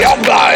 Your God.